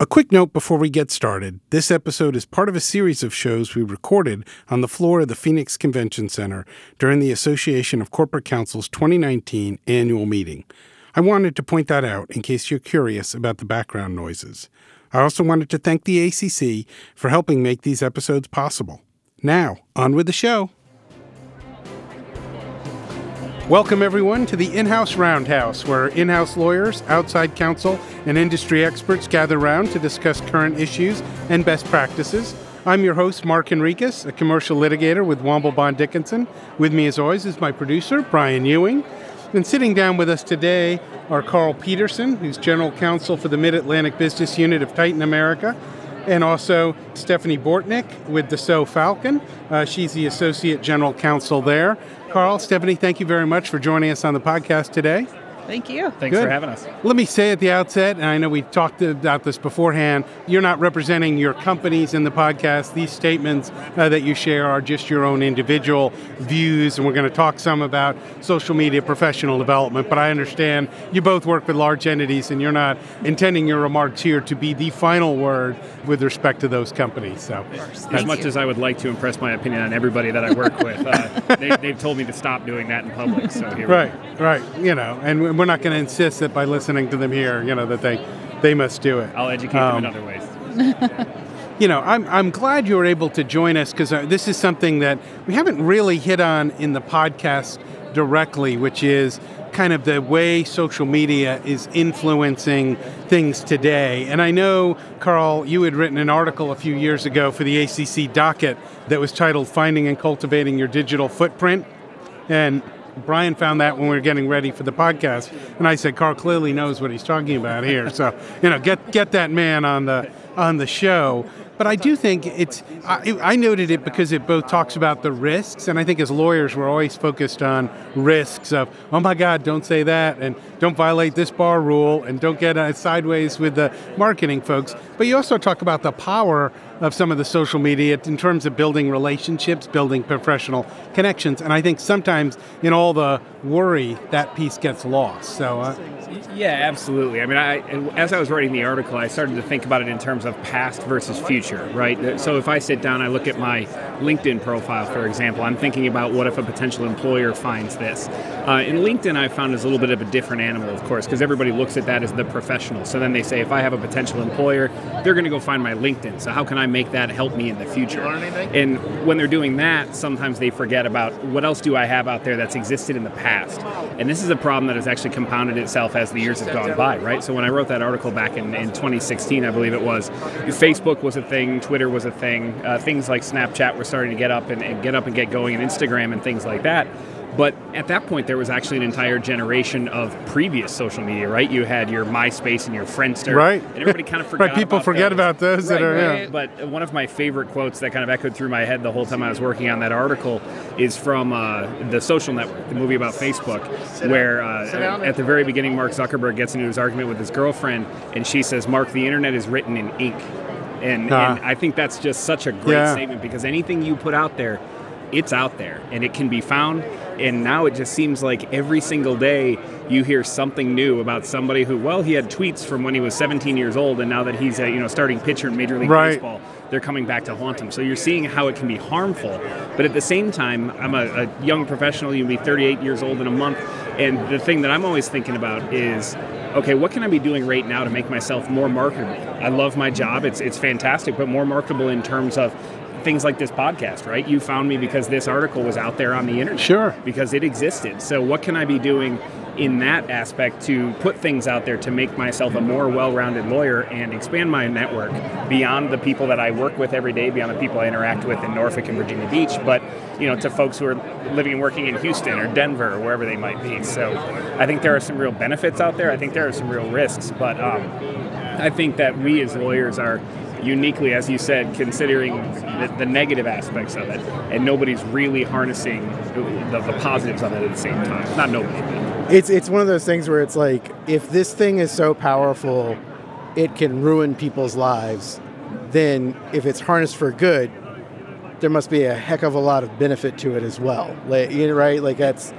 A quick note before we get started this episode is part of a series of shows we recorded on the floor of the Phoenix Convention Center during the Association of Corporate Counsel's 2019 annual meeting. I wanted to point that out in case you're curious about the background noises. I also wanted to thank the ACC for helping make these episodes possible. Now, on with the show. Welcome, everyone, to the In House Roundhouse, where in house lawyers, outside counsel, and industry experts gather around to discuss current issues and best practices. I'm your host, Mark Enriquez, a commercial litigator with Womble Bond Dickinson. With me, as always, is my producer, Brian Ewing. And sitting down with us today are Carl Peterson, who's general counsel for the Mid Atlantic Business Unit of Titan America, and also Stephanie Bortnick with Dassault Falcon. Uh, she's the associate general counsel there. Carl, Stephanie, thank you very much for joining us on the podcast today. Thank you. Thanks Good. for having us. Let me say at the outset, and I know we talked about this beforehand, you're not representing your companies in the podcast. These statements uh, that you share are just your own individual views, and we're going to talk some about social media professional development. But I understand you both work with large entities, and you're not intending your remarks here to be the final word with respect to those companies. So, As Thank much you. as I would like to impress my opinion on everybody that I work with, uh, they, they've told me to stop doing that in public. So here we right, right, you know, and we're not going to insist that by listening to them here, you know, that they they must do it. I'll educate Um, them in other ways. you know, I'm, I'm glad you were able to join us because uh, this is something that we haven't really hit on in the podcast directly, which is kind of the way social media is influencing things today. And I know, Carl, you had written an article a few years ago for the ACC docket that was titled Finding and Cultivating Your Digital Footprint. And Brian found that when we were getting ready for the podcast, and I said, "Carl clearly knows what he's talking about here." So, you know, get get that man on the on the show. But I do think it's. I, I noted it because it both talks about the risks, and I think as lawyers we're always focused on risks of, oh my God, don't say that, and don't violate this bar rule, and don't get uh, sideways with the marketing folks. But you also talk about the power of some of the social media in terms of building relationships, building professional connections, and I think sometimes in all the worry that piece gets lost. So. Uh, Yeah, absolutely. I mean, I, as I was writing the article, I started to think about it in terms of past versus future, right? So if I sit down, I look at my LinkedIn profile, for example, I'm thinking about what if a potential employer finds this. Uh, in LinkedIn, I found is a little bit of a different animal, of course, because everybody looks at that as the professional. So then they say, if I have a potential employer, they're going to go find my LinkedIn. So how can I make that help me in the future? And when they're doing that, sometimes they forget about what else do I have out there that's existed in the past. And this is a problem that has actually compounded itself as the years have gone by, right? So when I wrote that article back in, in 2016, I believe it was, Facebook was a thing, Twitter was a thing, uh, things like Snapchat were starting to get up and, and get up and get going, and Instagram and things like that. But at that point, there was actually an entire generation of previous social media, right? You had your MySpace and your Friendster, Right. And everybody kind of forgot. Right, people about forget those. about those that Right, are, right. yeah. But one of my favorite quotes that kind of echoed through my head the whole time I was working on that article is from uh, the Social Network, the movie about Facebook, where uh, at the very beginning, Mark Zuckerberg gets into his argument with his girlfriend, and she says, "Mark, the internet is written in ink." And, Ah. and I think that's just such a great Yeah. statement because anything you put out there, it's out there and it can be found. And now it just seems like every single day you hear something new about somebody who, well, he had tweets from when he was 17 years old, and now that he's a you know starting pitcher in Major League Right. Baseball, they're coming back to haunt him. So you're seeing how it can be harmful. But at the same time, I'm a, a young professional. You'll be 38 years old in a month, and the thing that I'm always thinking about is okay, what can I be doing right now to make myself more marketable? I love my job, it's, it's fantastic, but more marketable in terms of things like this podcast, right? You found me because this article was out there on the internet. Sure. Because it existed. So, what can I be doing in that aspect to put things out there to make myself a more well rounded lawyer and expand my network beyond the people that I work with every day, beyond the people I interact with in Norfolk and Virginia Beach, but you know, to folks who are living and working in Houston or Denver or wherever they might be. So, I think there are some real benefits out there. I think there are some real risks, but um, I think that we as lawyers are uniquely, as you said, considering the, the negative aspects of it, and nobody's really harnessing the, the positives of it at the same time. Not nobody. It's it's one of those things where it's like if this thing is so powerful, it can ruin people's lives. Then if it's harnessed for good, there must be a heck of a lot of benefit to it as well. Like, right? Like that's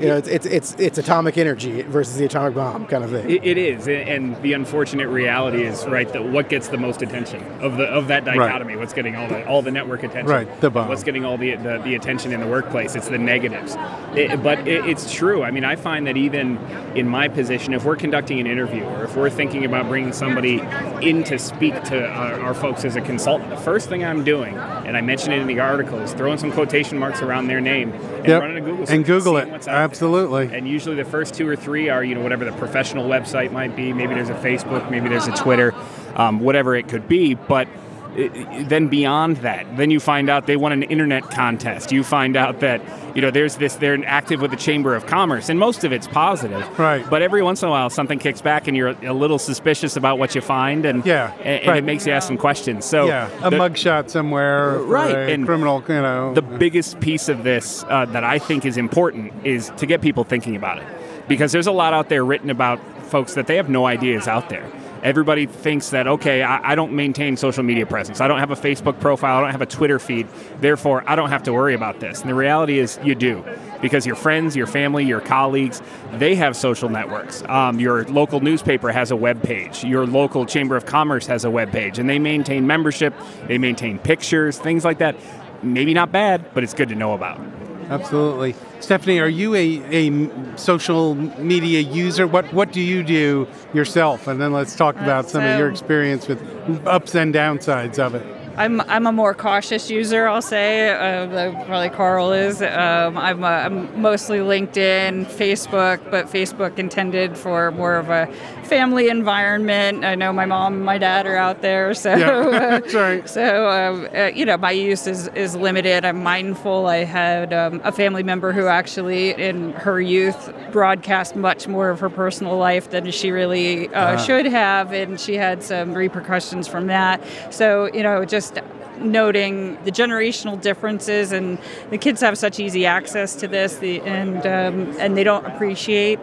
You know, it's, it's it's it's atomic energy versus the atomic bomb kind of thing. It, it is, and the unfortunate reality is right that what gets the most attention of the of that dichotomy, what's getting all the all the network attention, Right, the bomb. what's getting all the, the the attention in the workplace. It's the negatives, It- but it, it's true. I mean, I find that even in my position, if we're conducting an interview or if we're thinking about bringing somebody in to speak to our, our folks as a consultant, the first thing I'm doing, and I mentioned it in the article, is throwing some quotation marks around their name and Yep. running a Google search And Google it. what's out. Absolutely. And usually the first two or three are, you know, whatever the professional website might be. Maybe there's a Facebook, maybe there's a Twitter, um, whatever it could be. But then beyond that, then you find out they won an internet contest. You find out that, you know, there's this, they're active with the Chamber of Commerce, and most of it's positive. Right. But every once in a while, something kicks back, and you're a little suspicious about what you find, and Yeah, and, and right. it makes you ask some questions. So yeah, a the- mugshot somewhere, Right, and criminal, you know. the biggest piece of this uh, that I think is important is to get people thinking about it. Because there's a lot out there written about folks that they have no idea is out there. Everybody thinks that, okay, I, I don't maintain social media presence. I don't have a Facebook profile. I don't have a Twitter feed. Therefore, I don't have to worry about this. And the reality is, you do. Because your friends, your family, your colleagues, they have social networks. Um, your local newspaper has a web page. Your local Chamber of Commerce has a web page. And they maintain membership, they maintain pictures, things like that maybe not bad, but it's good to know about. Absolutely. Stephanie, are you a, a social media user? What what do you do yourself? And then let's talk about uh, some of your experience with ups and downsides of it. I'm I'm a more cautious user, I'll say. Uh, probably Carl is. Um, I'm uh, I'm mostly LinkedIn, Facebook, but Facebook intended for more of a family environment. I know my mom and my dad are out there, so Yeah, uh, that's right. so um, uh, you know my use is is limited. I'm mindful. I had um, a family member who actually, in her youth, broadcast much more of her personal life than she really uh, should have, and she had some repercussions from that. So you know, just just noting the generational differences, and the kids have such easy access to this, the, and um, and they don't appreciate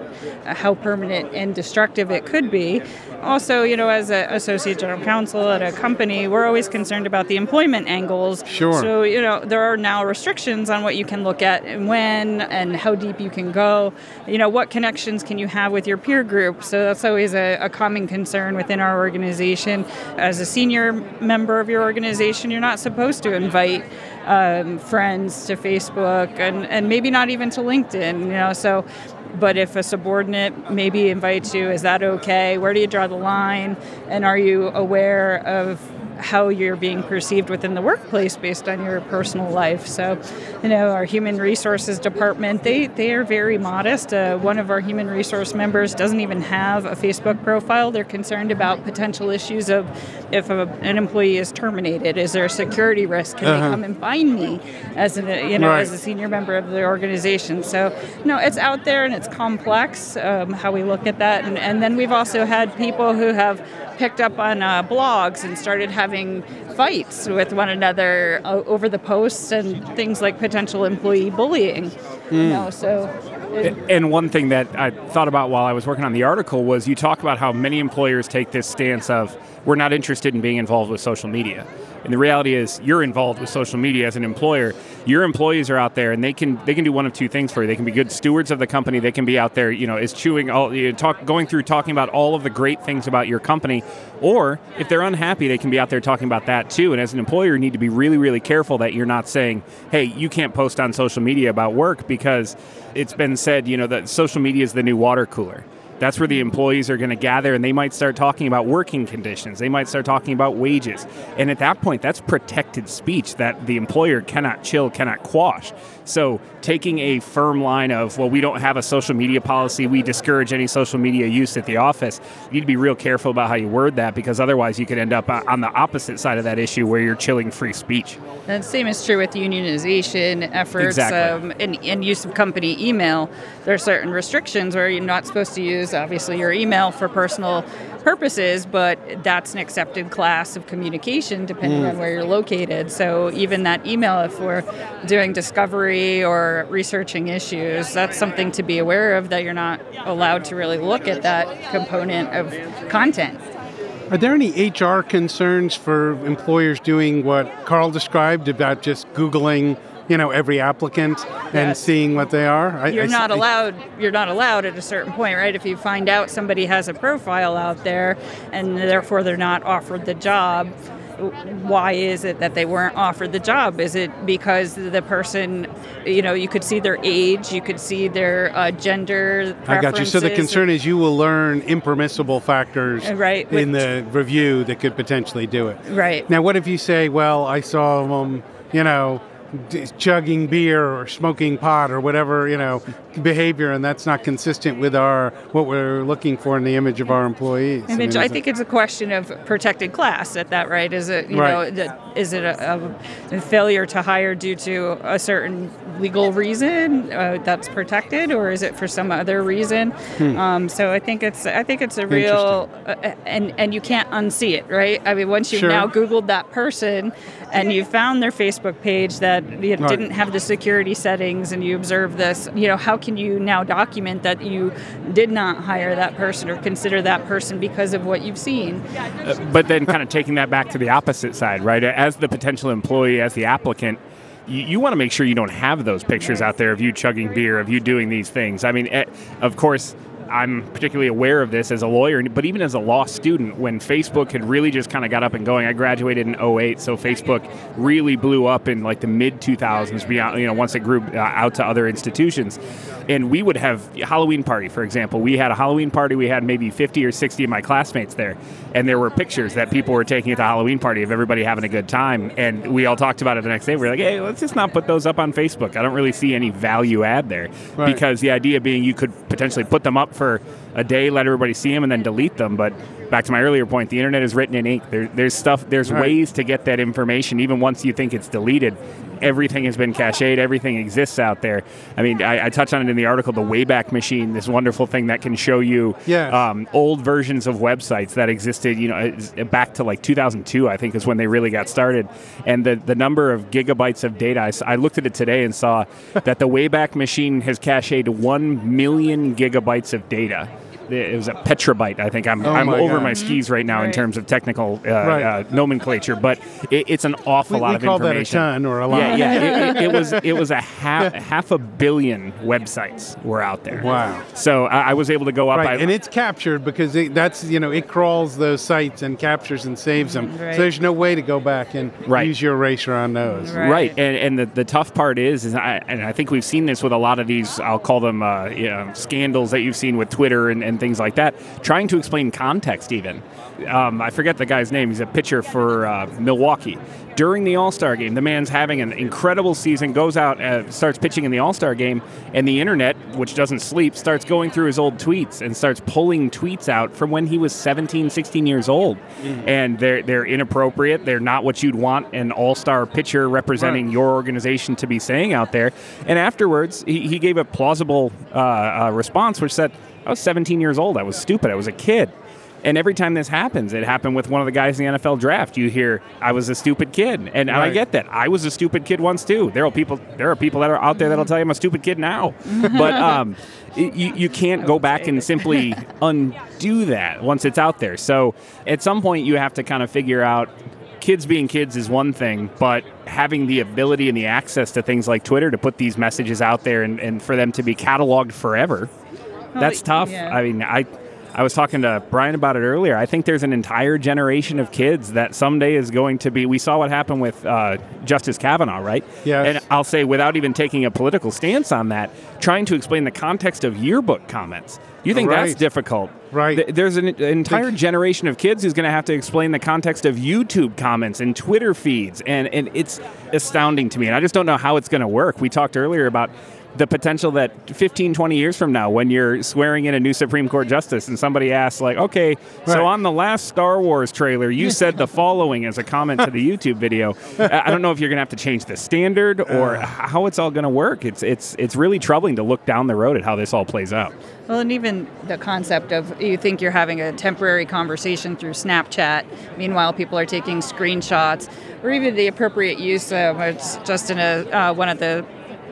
how permanent and destructive it could be. Also, you know, as an associate general counsel at a company, we're always concerned about the employment angles. Sure. So, you know, there are now restrictions on what you can look at and when and how deep you can go. You know, what connections can you have with your peer group? So that's always a, a common concern within our organization. As a senior member of your organization, you're not supposed to invite um, friends to Facebook and, and maybe not even to LinkedIn, you know, so but if a subordinate maybe invites you, is that okay? Where do you draw the line? And are you aware of how you're being perceived within the workplace based on your personal life? So, you know, our human resources department, they, they are very modest. Uh, one of our human resource members doesn't even have a Facebook profile. They're concerned about potential issues of if a, an employee is terminated, is there a security risk? Can they come and find me as an, you know, Right. as a senior member of the organization. So, no, it's out there and it's complex um, how we look at that. And, and then we've also had people who have picked up on uh, blogs and started having fights with one another over the posts and things like potential employee bullying. You know, mm. so. it- And one thing that I thought about while I was working on the article was you talk about how many employers take this stance of we're not interested in being involved with social media. And the reality is you're involved with social media as an employer. Your employees are out there and they can they can do one of two things for you. They can be good stewards of the company. They can be out there, you know, is chewing all you know, talk going through talking about all of the great things about your company. Or if they're unhappy, they can be out there talking about that too. And as an employer, you need to be really, really careful that you're not saying, hey, you can't post on social media about work because it's been said, you know, that social media is the new water cooler. That's where the employees are going to gather and they might start talking about working conditions. They might start talking about wages. And at that point, that's protected speech that the employer cannot chill, cannot quash. So taking a firm line of, well, we don't have a social media policy, we discourage any social media use at the office, you need to be real careful about how you word that because otherwise you could end up uh, on the opposite side of that issue where you're chilling free speech. And the same is true with unionization efforts Exactly. um, and, and use of company email. There are certain restrictions where you're not supposed to use, obviously, your email for personal purposes, but that's an accepted class of communication depending on mm. where you're located. So even that email, if we're doing discovery or researching issues, that's something to be aware of that you're not allowed to really look at that component of content. Are there any HR concerns for employers doing what Carl described about just Googling, you know every applicant and seeing what they are. I, you're I- not allowed you're not allowed at a certain point right if you find out somebody has a profile out there and therefore they're not offered the job why is it that they weren't offered the job is it because the person you know you could see their age you could see their uh, gender I got you. So the concern is you will learn impermissible factors Uh, right, in which- the review that could potentially do it. right Now, what if you say, well, I saw them, you know, chugging beer or smoking pot or whatever, you know, behavior, and that's not consistent with our what we're looking for in the image of our employees? Mean, I is it- think it's a question of protected class at that, right? Is it, you Right. know, is it a, a failure to hire due to a certain legal reason uh, that's protected, or is it for some other reason? Um, so I think it's, I think it's a real, uh, and and you can't unsee it, right? I mean, once you've Sure. now Googled that person, and you found their Facebook page that you Right. didn't have the security settings, and you observe this, you know, how can you now document that you did not hire that person or consider that person because of what you've seen? but then kind of taking that back to the opposite side, right? As the potential employee, as the applicant, you, you want to make sure you don't have those pictures out there of you chugging beer, of you doing these things. I mean, eh, of course. I'm particularly aware of this as a lawyer, but even as a law student, when Facebook had really just kind of got up and going, I graduated in 08, so Facebook really blew up in like the mid 2000s, beyond, you know, once it grew uh, out to other institutions. And we would have Halloween party, for example. We had a Halloween party, we had maybe 50 or 60 of my classmates there, and there were pictures that people were taking at the Halloween party of everybody having a good time. And we all talked about it the next day. We were like, hey, let's just not put those up on Facebook. I don't really see any value add there. Right. Because the idea being you could potentially put them up for a day, let everybody see them, and then delete them. But back to my earlier point, the internet is written in ink. There, there's stuff, there's Right. ways to get that information, even once you think it's deleted. Everything has been cached. Everything exists out there. I mean, I, I touched on it in the article. The Wayback Machine, this wonderful thing that can show you um, old versions of websites that existed. You know, back to like 2002, I think, is when they really got started. And the the number of gigabytes of data. I looked at it today and saw that the Wayback Machine has cached one million gigabytes of data. It was a petabyte, I think. I'm, Oh I'm my over God. my skis right now in terms of technical uh, Right. uh, nomenclature, but it, it's an awful We- lot we of call that a ton or a lot. Yeah, yeah. it, it, it was it was a half half a billion websites were out there. Wow. So I, I was able to go up. Right, I, and it's captured because it, that's you know it crawls those sites and captures and saves them. Right. So there's no way to go back and Right. use your eraser on those. Right. Right, and, and the, the tough part is, is I, and I think we've seen this with a lot of these, I'll call them uh, you know, scandals that you've seen with Twitter and, and things like that, trying to explain context even. Um, I forget the guy's name, he's a pitcher for uh, Milwaukee. During the All Star game, the man's having an incredible season, goes out, uh, starts pitching in the All Star game, and the internet, which doesn't sleep, starts going through his old tweets and starts pulling tweets out from when he was 17, 16 years old. And they're, they're inappropriate. They're not what you'd want an all star pitcher representing Right. your organization to be saying out there. And afterwards, he, he gave a plausible uh, uh, response, which said, I was 17 years old. I was stupid. I was a kid. And every time this happens, it happened with one of the guys in the NFL draft. You hear, "I was a stupid kid," and, and I get that. I was a stupid kid once too. There are people. There are people that are out there that'll tell you I'm a stupid kid now. but um, you, you can't go back and simply undo that once it's out there. So at some point, you have to kind of figure out. Kids being kids is one thing, but having the ability and the access to things like Twitter to put these messages out there and, and for them to be cataloged forever, that's tough. yeah. I mean, I I was talking to Brian about it earlier. I think there's an entire generation of kids that someday is going to be. We saw what happened with uh, Justice Kavanaugh, right? Yes. And I'll say, without even taking a political stance on that, trying to explain the context of yearbook comments. You think that's difficult? Right. Th- There's an entire generation of kids who's going to have to explain the context of YouTube comments and Twitter feeds, and, and it's astounding to me. And I just don't know how it's going to work. We talked earlier about the potential that 15, 20 years from now, when you're swearing in a new Supreme Court justice and somebody asks, like, okay, so on the last Star Wars trailer, you said the following as a comment to the YouTube video. I I don't know if you're going to have to change the standard or Uh. how it's all going to work. It's, it's, it's really troubling to look down the road at how this all plays out. Well, and even the concept of you think you're having a temporary conversation through Snapchat, meanwhile people are taking screenshots, or even the appropriate use of it's just in a uh, one of the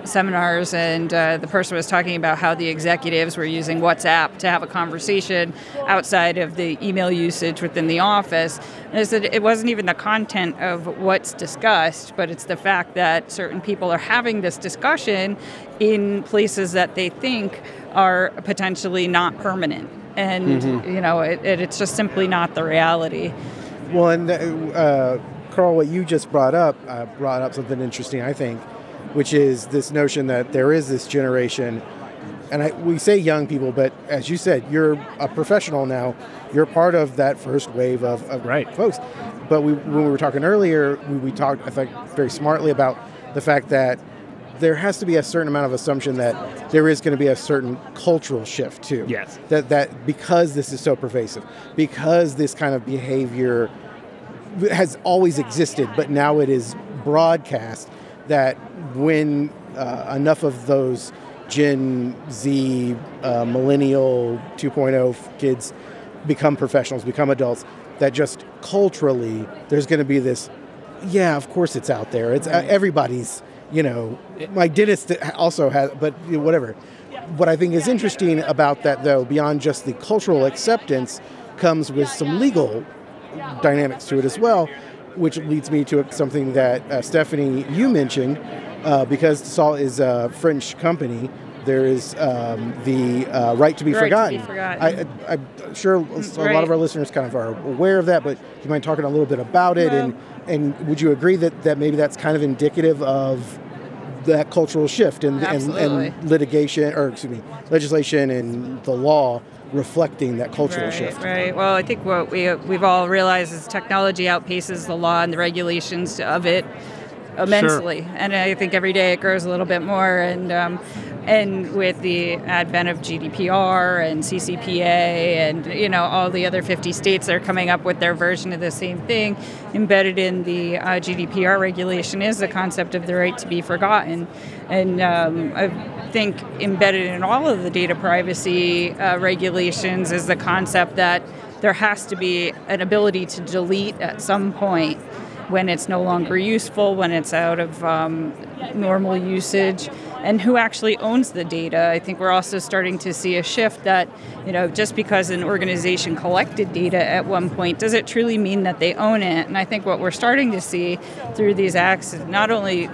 seminars, and uh, the person was talking about how the executives were using WhatsApp to have a conversation outside of the email usage within the office. And I said it wasn't even the content of what's discussed, but it's the fact that certain people are having this discussion in places that they think are potentially not permanent. And, mm-hmm. you know, it, it, it's just simply not the reality. Well, and uh, Carl, what you just brought up uh, brought up something interesting, I think, which is this notion that there is this generation, and I, we say young people, but as you said, you're a professional now. You're part of that first wave of, of right. folks. But we, when we were talking earlier, we, we talked, I think, very smartly about the fact that there has to be a certain amount of assumption that there is going to be a certain cultural shift too. Yes. That that because this is so pervasive, because this kind of behavior has always existed, but now it is broadcast. That when uh, enough of those Gen Z, uh, millennial 2.0 kids become professionals, become adults, that just culturally there's going to be this. Yeah, of course it's out there. It's uh, everybody's you know, my dentist also has, but whatever. What I think is interesting about that, though, beyond just the cultural acceptance, comes with some legal dynamics to it as well, which leads me to something that uh, Stephanie you mentioned, uh, because Dassault is a French company. There is um, the uh, right to be right forgotten. To be forgotten. I, am sure a right. lot of our listeners kind of are aware of that, but do you mind talking a little bit about it and and would you agree that, that maybe that's kind of indicative of that cultural shift and, and, and, litigation, or excuse me, legislation and the law reflecting that cultural right, shift? Right. Well, I think what we we've all realized is technology outpaces the law and the regulations of it immensely, sure. and I think every day it grows a little bit more. And um, and with the advent of GDPR and CCPA and you know all the other 50 states that are coming up with their version of the same thing, embedded in the uh, GDPR regulation is the concept of the right to be forgotten, and um, I think embedded in all of the data privacy uh, regulations is the concept that there has to be an ability to delete at some point when it's no longer useful, when it's out of um, normal usage, and who actually owns the data. I think we're also starting to see a shift that, you know, just because an organization collected data at one point, does it truly mean that they own it? And I think what we're starting to see through these acts is not only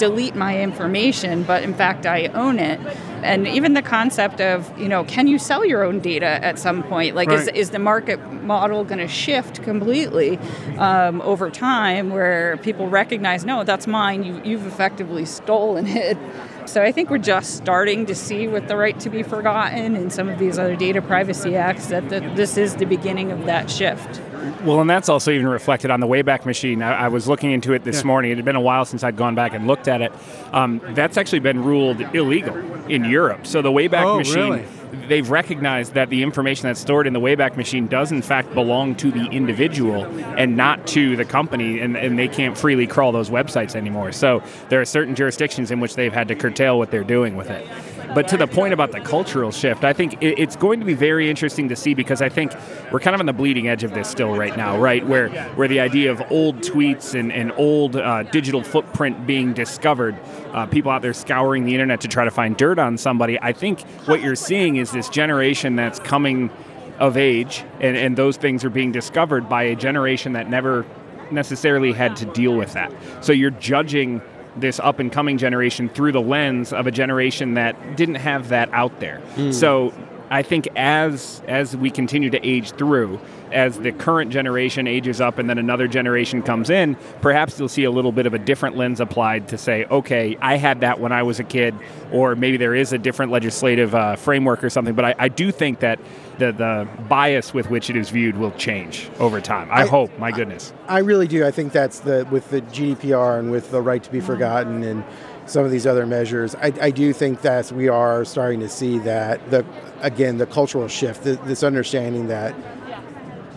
delete my information, but in fact I own it. And even the concept of, you know, can you sell your own data at some point? Like, right. is, is the market model going to shift completely um, over time where people recognize, no, that's mine, you, you've effectively stolen it? So I think we're just starting to see with the right to be forgotten and some of these other data privacy acts that the, this is the beginning of that shift. Well, and that's also even reflected on the Wayback Machine. I, I was looking into it this yeah. morning. It had been a while since I'd gone back and looked at it. Um, that's actually been ruled illegal in Europe. So the Wayback oh, Machine. Really? they've recognized that the information that's stored in the Wayback Machine does in fact belong to the individual and not to the company, and, and they can't freely crawl those websites anymore. So there are certain jurisdictions in which they've had to curtail what they're doing with it. But to the point about the cultural shift, I think it's going to be very interesting to see because I think we're kind of on the bleeding edge of this still right now, right? Where where the idea of old tweets and, and old uh, digital footprint being discovered, uh, people out there scouring the internet to try to find dirt on somebody. I think what you're seeing is this generation that's coming of age, and, and those things are being discovered by a generation that never necessarily had to deal with that. So you're judging this up and coming generation through the lens of a generation that didn't have that out there. Mm. So I think as as we continue to age through, as the current generation ages up and then another generation comes in, perhaps you'll see a little bit of a different lens applied to say, okay, I had that when I was a kid, or maybe there is a different legislative uh, framework or something. But I, I, do think that the, the bias with which it is viewed will change over time. I, I hope, my goodness. I, I really do. I think that's the with the GDPR and with the right to be forgotten and some of these other measures. I, I, do think that we are starting to see that the again the cultural shift, the, this understanding that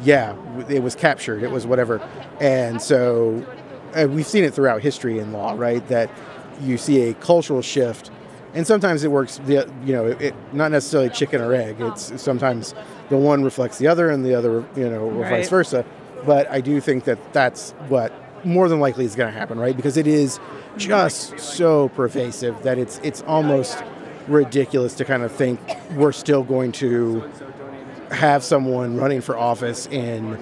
yeah, it was captured, it was whatever. And so and we've seen it throughout history in law, right? That you see a cultural shift, and sometimes it works, the, you know, it, not necessarily chicken or egg. It's sometimes the one reflects the other and the other, you know, or right. vice versa. But I do think that that's what more than likely is going to happen, right? Because it is just so pervasive that it's it's almost ridiculous to kind of think we're still going to have someone running for office in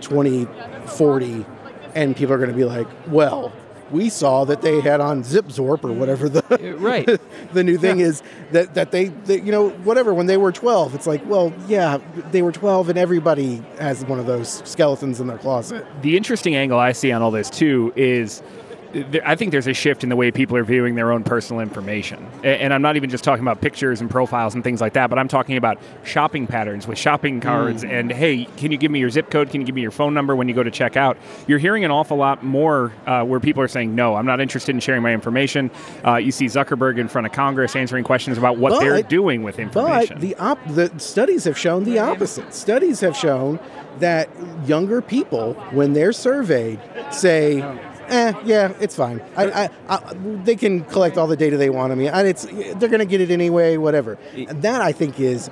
2040 and people are going to be like, well, we saw that they had on ZipZorp or whatever the right the new thing yeah. is that that they, they, you know whatever when they were 12 it's like well yeah they were 12 and everybody has one of those skeletons in their closet the interesting angle i see on all this too is I think there's a shift in the way people are viewing their own personal information. And I'm not even just talking about pictures and profiles and things like that, but I'm talking about shopping patterns with shopping cards mm. and, hey, can you give me your zip code? Can you give me your phone number when you go to check out? You're hearing an awful lot more uh, where people are saying, no, I'm not interested in sharing my information. Uh, you see Zuckerberg in front of Congress answering questions about what but, they're doing with information. But the, op- the studies have shown the opposite. Studies have shown that younger people, when they're surveyed, say, eh, yeah, it's fine. I, I, I, they can collect all the data they want of me, and it's they're going to get it anyway. Whatever. That I think is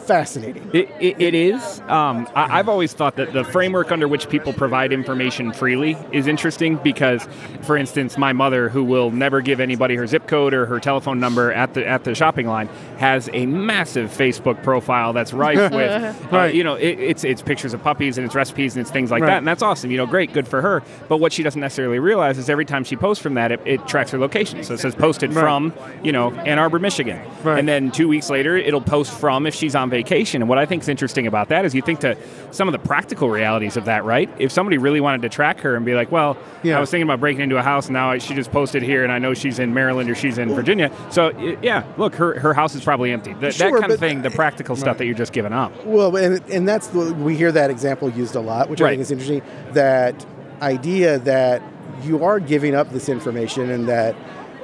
fascinating. it, it, it is. Um, I, have always thought that the framework under which people provide information freely is interesting because, for instance, my mother, who will never give anybody her zip code or her telephone number at the at the shopping line, has a massive Facebook profile that's rife with, uh, right. you know, it, it's it's pictures of puppies and it's recipes and it's things like right. that, and that's awesome. You know, great, good for her. But what she doesn't necessarily realize is every time she posts from that, it, it tracks her location. So it says posted right. from, you know, Ann Arbor, Michigan, and then two weeks later, it'll post from if she's on vacation vacation. And what I think is interesting about that is you think to some of the practical realities of that, right? If somebody really wanted to track her and be like, well, yeah. I was thinking about breaking into a house, and now she just posted here, and I know she's in Maryland or she's in Virginia. So, yeah, look, her, her house is probably empty. That, sure, that kind of thing, the practical right. stuff that you're just giving up. Well, and, and that's the, we hear that example used a lot, which right. I think is interesting. That idea that you are giving up this information and that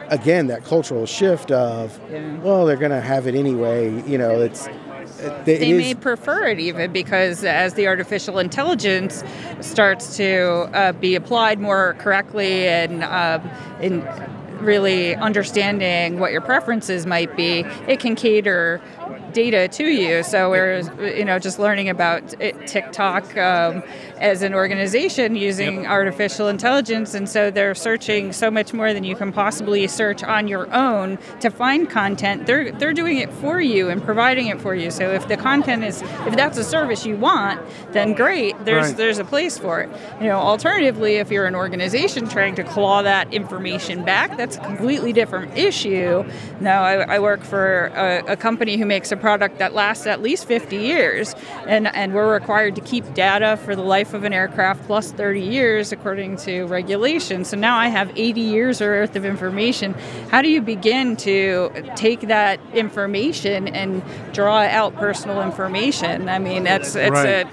again that cultural shift of well they're going to have it anyway you know it's they is, may prefer it even because as the artificial intelligence starts to uh, be applied more correctly and um, in really understanding what your preferences might be, it can cater data to you. So we're you know just learning about it, TikTok um, as an organization using yep. artificial intelligence, and so they're searching so much more than you can possibly search on your own to find content. They're they're doing it for you and providing it for you. So if the content is if that's a service you want, then great. There's right. there's a place for it. You know, alternatively, if you're an organization trying to claw that information back, that's a completely different issue. Now I, I work for a, a company who makes a product that lasts at least 50 years, and, and we're required to keep data for the life of an aircraft plus 30 years according to regulation. So now I have 80 years worth of information. How do you begin to take that information and draw out personal information? I mean, that's it's right. a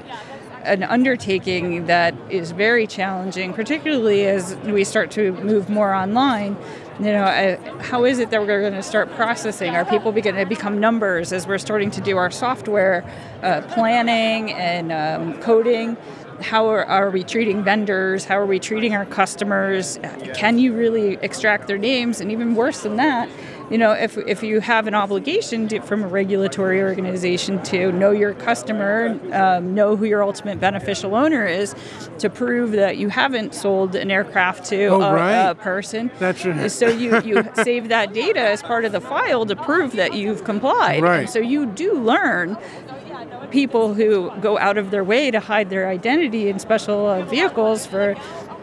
an undertaking that is very challenging, particularly as we start to move more online you know, how is it that we're going to start processing? Are people going to become numbers as we're starting to do our software uh, planning and um, coding? How are, are, we treating vendors? How are we treating our customers? Can you really extract their names? And even worse than that, you know, if, if you have an obligation to, from a regulatory organization to know your customer, um, know who your ultimate beneficial owner is, to prove that you haven't sold an aircraft to oh, a, right. a, person. That's right. So you, you save that data as part of the file to prove that you've complied. Right. And so you do learn people who go out of their way to hide their identity in special uh, vehicles for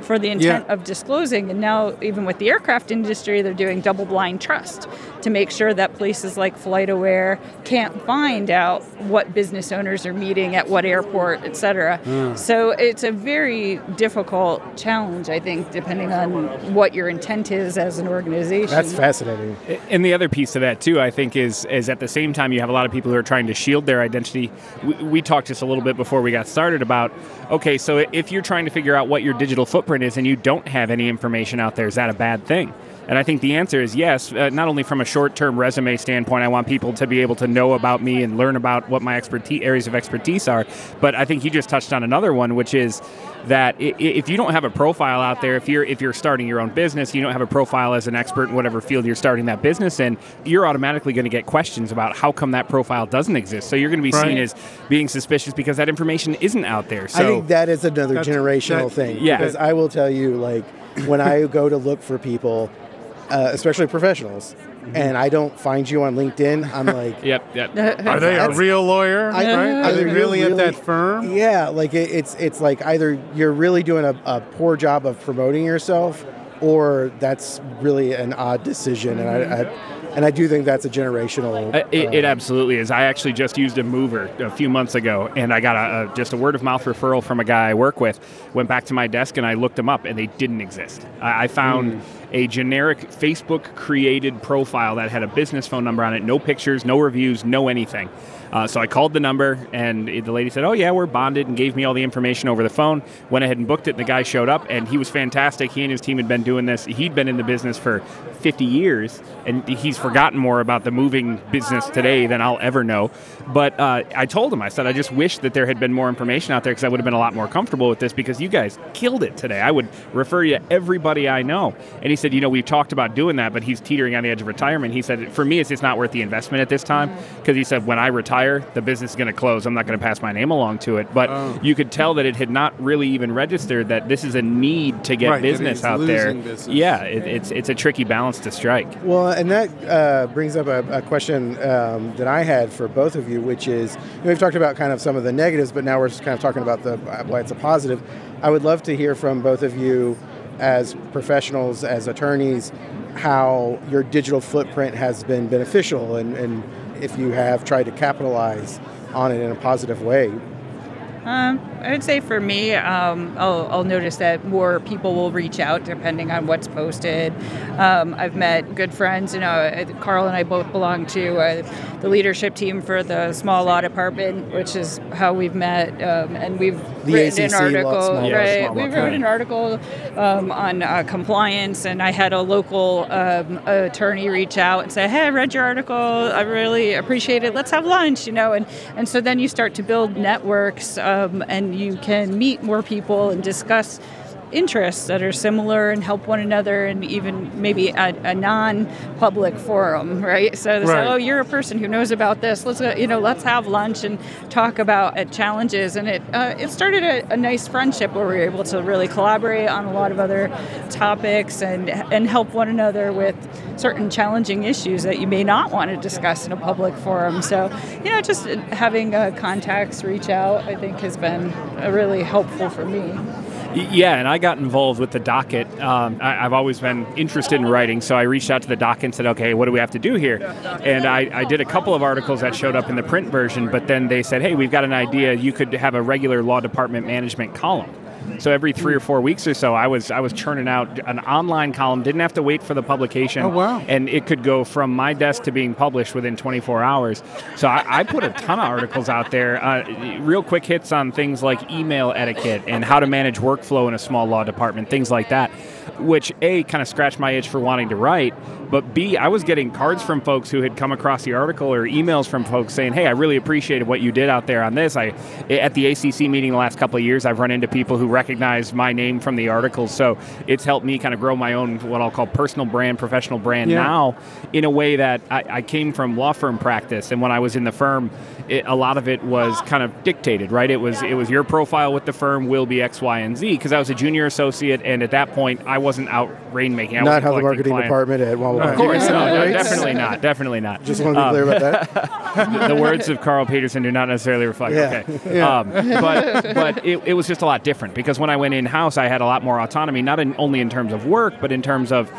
for the intent yeah. of disclosing. And now, even with the aircraft industry, they're doing double blind trust to make sure that places like FlightAware can't find out what business owners are meeting at what airport, et cetera. Mm. So it's a very difficult challenge, I think, depending on what your intent is as an organization. That's fascinating. And the other piece of that, too, I think, is, is at the same time, you have a lot of people who are trying to shield their identity. We, we talked just a little bit before we got started about okay, so if you're trying to figure out what your digital footprint is and you don't have any information out there, is that a bad thing? And I think the answer is yes, uh, not only from a short term resume standpoint, I want people to be able to know about me and learn about what my expertise, areas of expertise are, but I think you just touched on another one, which is that i- i- if you don't have a profile out there, if you're if you're starting your own business, you don't have a profile as an expert in whatever field you're starting that business in, you're automatically going to get questions about how come that profile doesn't exist. So you're going to be seen as being suspicious because that information isn't out there. So I think that is another generational that- thing. Yeah. Because I will tell you, like, when I go to look for people, uh, especially professionals, Mm-hmm. and I don't find you on LinkedIn, I'm like, Yep, yep. Are they a real lawyer? I- right? Are they you're really, at that firm? Yeah, like it, it's it's like either you're really doing a, a poor job of promoting yourself, or that's really an odd decision. And I, I and I do think that's a generational. Uh, It, it uh, absolutely is. I actually just used a mover a few months ago, and I got a, a just a word of mouth referral from a guy I work with. Went back to my desk and I looked them up, and they didn't exist. I, I found a generic Facebook created profile that had a business phone number on it, no pictures, no reviews, no anything. Uh, so I called the number, and the lady said, "Oh yeah, we're bonded," and gave me all the information over the phone. Went ahead and booked it, and the guy showed up, and he was fantastic. He and his team had been doing this. He'd been in the business for 50 years, and he's forgotten more about the moving business today than I'll ever know. But uh, I told him, I said, I just wish that there had been more information out there because I would have been a lot more comfortable with this because you guys killed it today. I would refer you to everybody I know. And he said, you know, we've talked about doing that, but he's teetering on the edge of retirement. He said, for me, it's just not worth the investment at this time because he said, when I retire, the business is going to close. I'm not going to pass my name along to it. But you could tell that it had not really even registered that this is a need to get Right, business out there. business. Yeah, it, it's it's a tricky balance to strike. Well, and that uh, brings up a, a question um, that I had for both of you, which is you know, we've talked about kind of some of the negatives, but now we're just kind of talking about the why it's a positive. I would love to hear from both of you as professionals, as attorneys, how your digital footprint has been beneficial, and, and if you have tried to capitalize on it in a positive way. Um, I would say for me, um, I'll, I'll notice that more people will reach out depending on what's posted. Um, I've met good friends. You know, uh, Carl and I both belong to uh, the leadership team for the small law department, which is how we've met, um, and we've The written ACC an article. Small right, Small we wrote an article um, on uh, compliance, and I had a local um, attorney reach out and say, "Hey, I read your article. I really appreciate it. Let's have lunch." You know, and and so then you start to build networks, um, and you can meet more people and discuss interests that are similar and help one another and even maybe a, a non-public forum right? So they say oh you're a person who knows about this. Let's you know let's have lunch and talk about uh, challenges. And it uh, it started a, a nice friendship where we were able to really collaborate on a lot of other topics and and help one another with certain challenging issues that you may not want to discuss in a public forum. So you know just having uh, contacts reach out I think has been uh, really helpful for me Yeah, and I got involved with the docket. Um, I, I've always been interested in writing, so I reached out to the docket and said, okay, what do we have to do here? And I, I did a couple of articles that showed up in the print version, but then they said, hey, we've got an idea. You could have a regular law department management column. So every three or four weeks or so, I was I was churning out an online column. Didn't have to wait for the publication. Oh, wow. And it could go from my desk to being published within 24 hours. So I, I put a ton of articles out there. Uh, real quick hits on things like email etiquette and how to manage workflow in a small law department, things like that. Which a kind of scratched my itch for wanting to write, but b I was getting cards from folks who had come across the article or emails from folks saying, "Hey, I really appreciated what you did out there on this." I at the ACC meeting the last couple of years, I've run into people who recognize my name from the articles, so it's helped me kind of grow my own what I'll call personal brand, professional brand Yeah. now in a way that I, I came from law firm practice, and when I was in the firm, it, a lot of it was kind of dictated, right? It was it was your profile with the firm will be X, Y, and Z because I was a junior associate, and at that point, I wasn't out rainmaking. I Not how the marketing department at Womble. Of course, no, no, definitely not. Definitely not. Just want to be Um, about that. the words of Carl Peterson do not necessarily reflect. Yeah. Okay, um, but but it, it was just a lot different because when I went in house, I had a lot more autonomy, not in, only in terms of work, but in terms of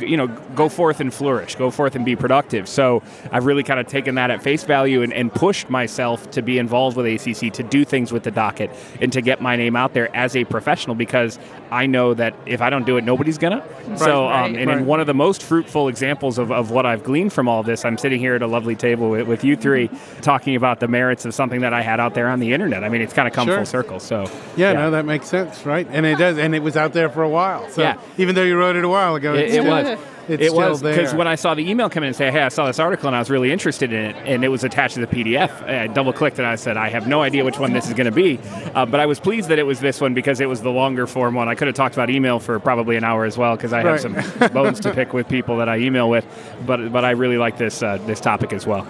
you know go forth and flourish, go forth and be productive. So I've really kind of taken that at face value and, and pushed myself to be involved with ACC, to do things with the docket, and to get my name out there as a professional because I know that if I don't do it, nobody's gonna. so right, um, and right. in one of the most fruitful examples of, of what I've gleaned from all this, I'm sitting here at a lovely table with, with you three talking about the merits of something that I had out there on the internet. I mean, it's kind of come Sure. full circle. So, Yeah, no, that makes sense, right? And it does, and it was out there for a while. So Yeah. even though you wrote it a while ago, It, it's it was. it's it still was because when I saw the email come in and say, "Hey, I saw this article and I was really interested in it," and it was attached to the PDF, I double clicked and I said, "I have no idea which one this is going to be," uh, but I was pleased that it was this one because it was the longer form one. I could have talked about email for probably an hour as well because I Right. have some bones to pick with people that I email with, but but I really like this uh, this topic as well.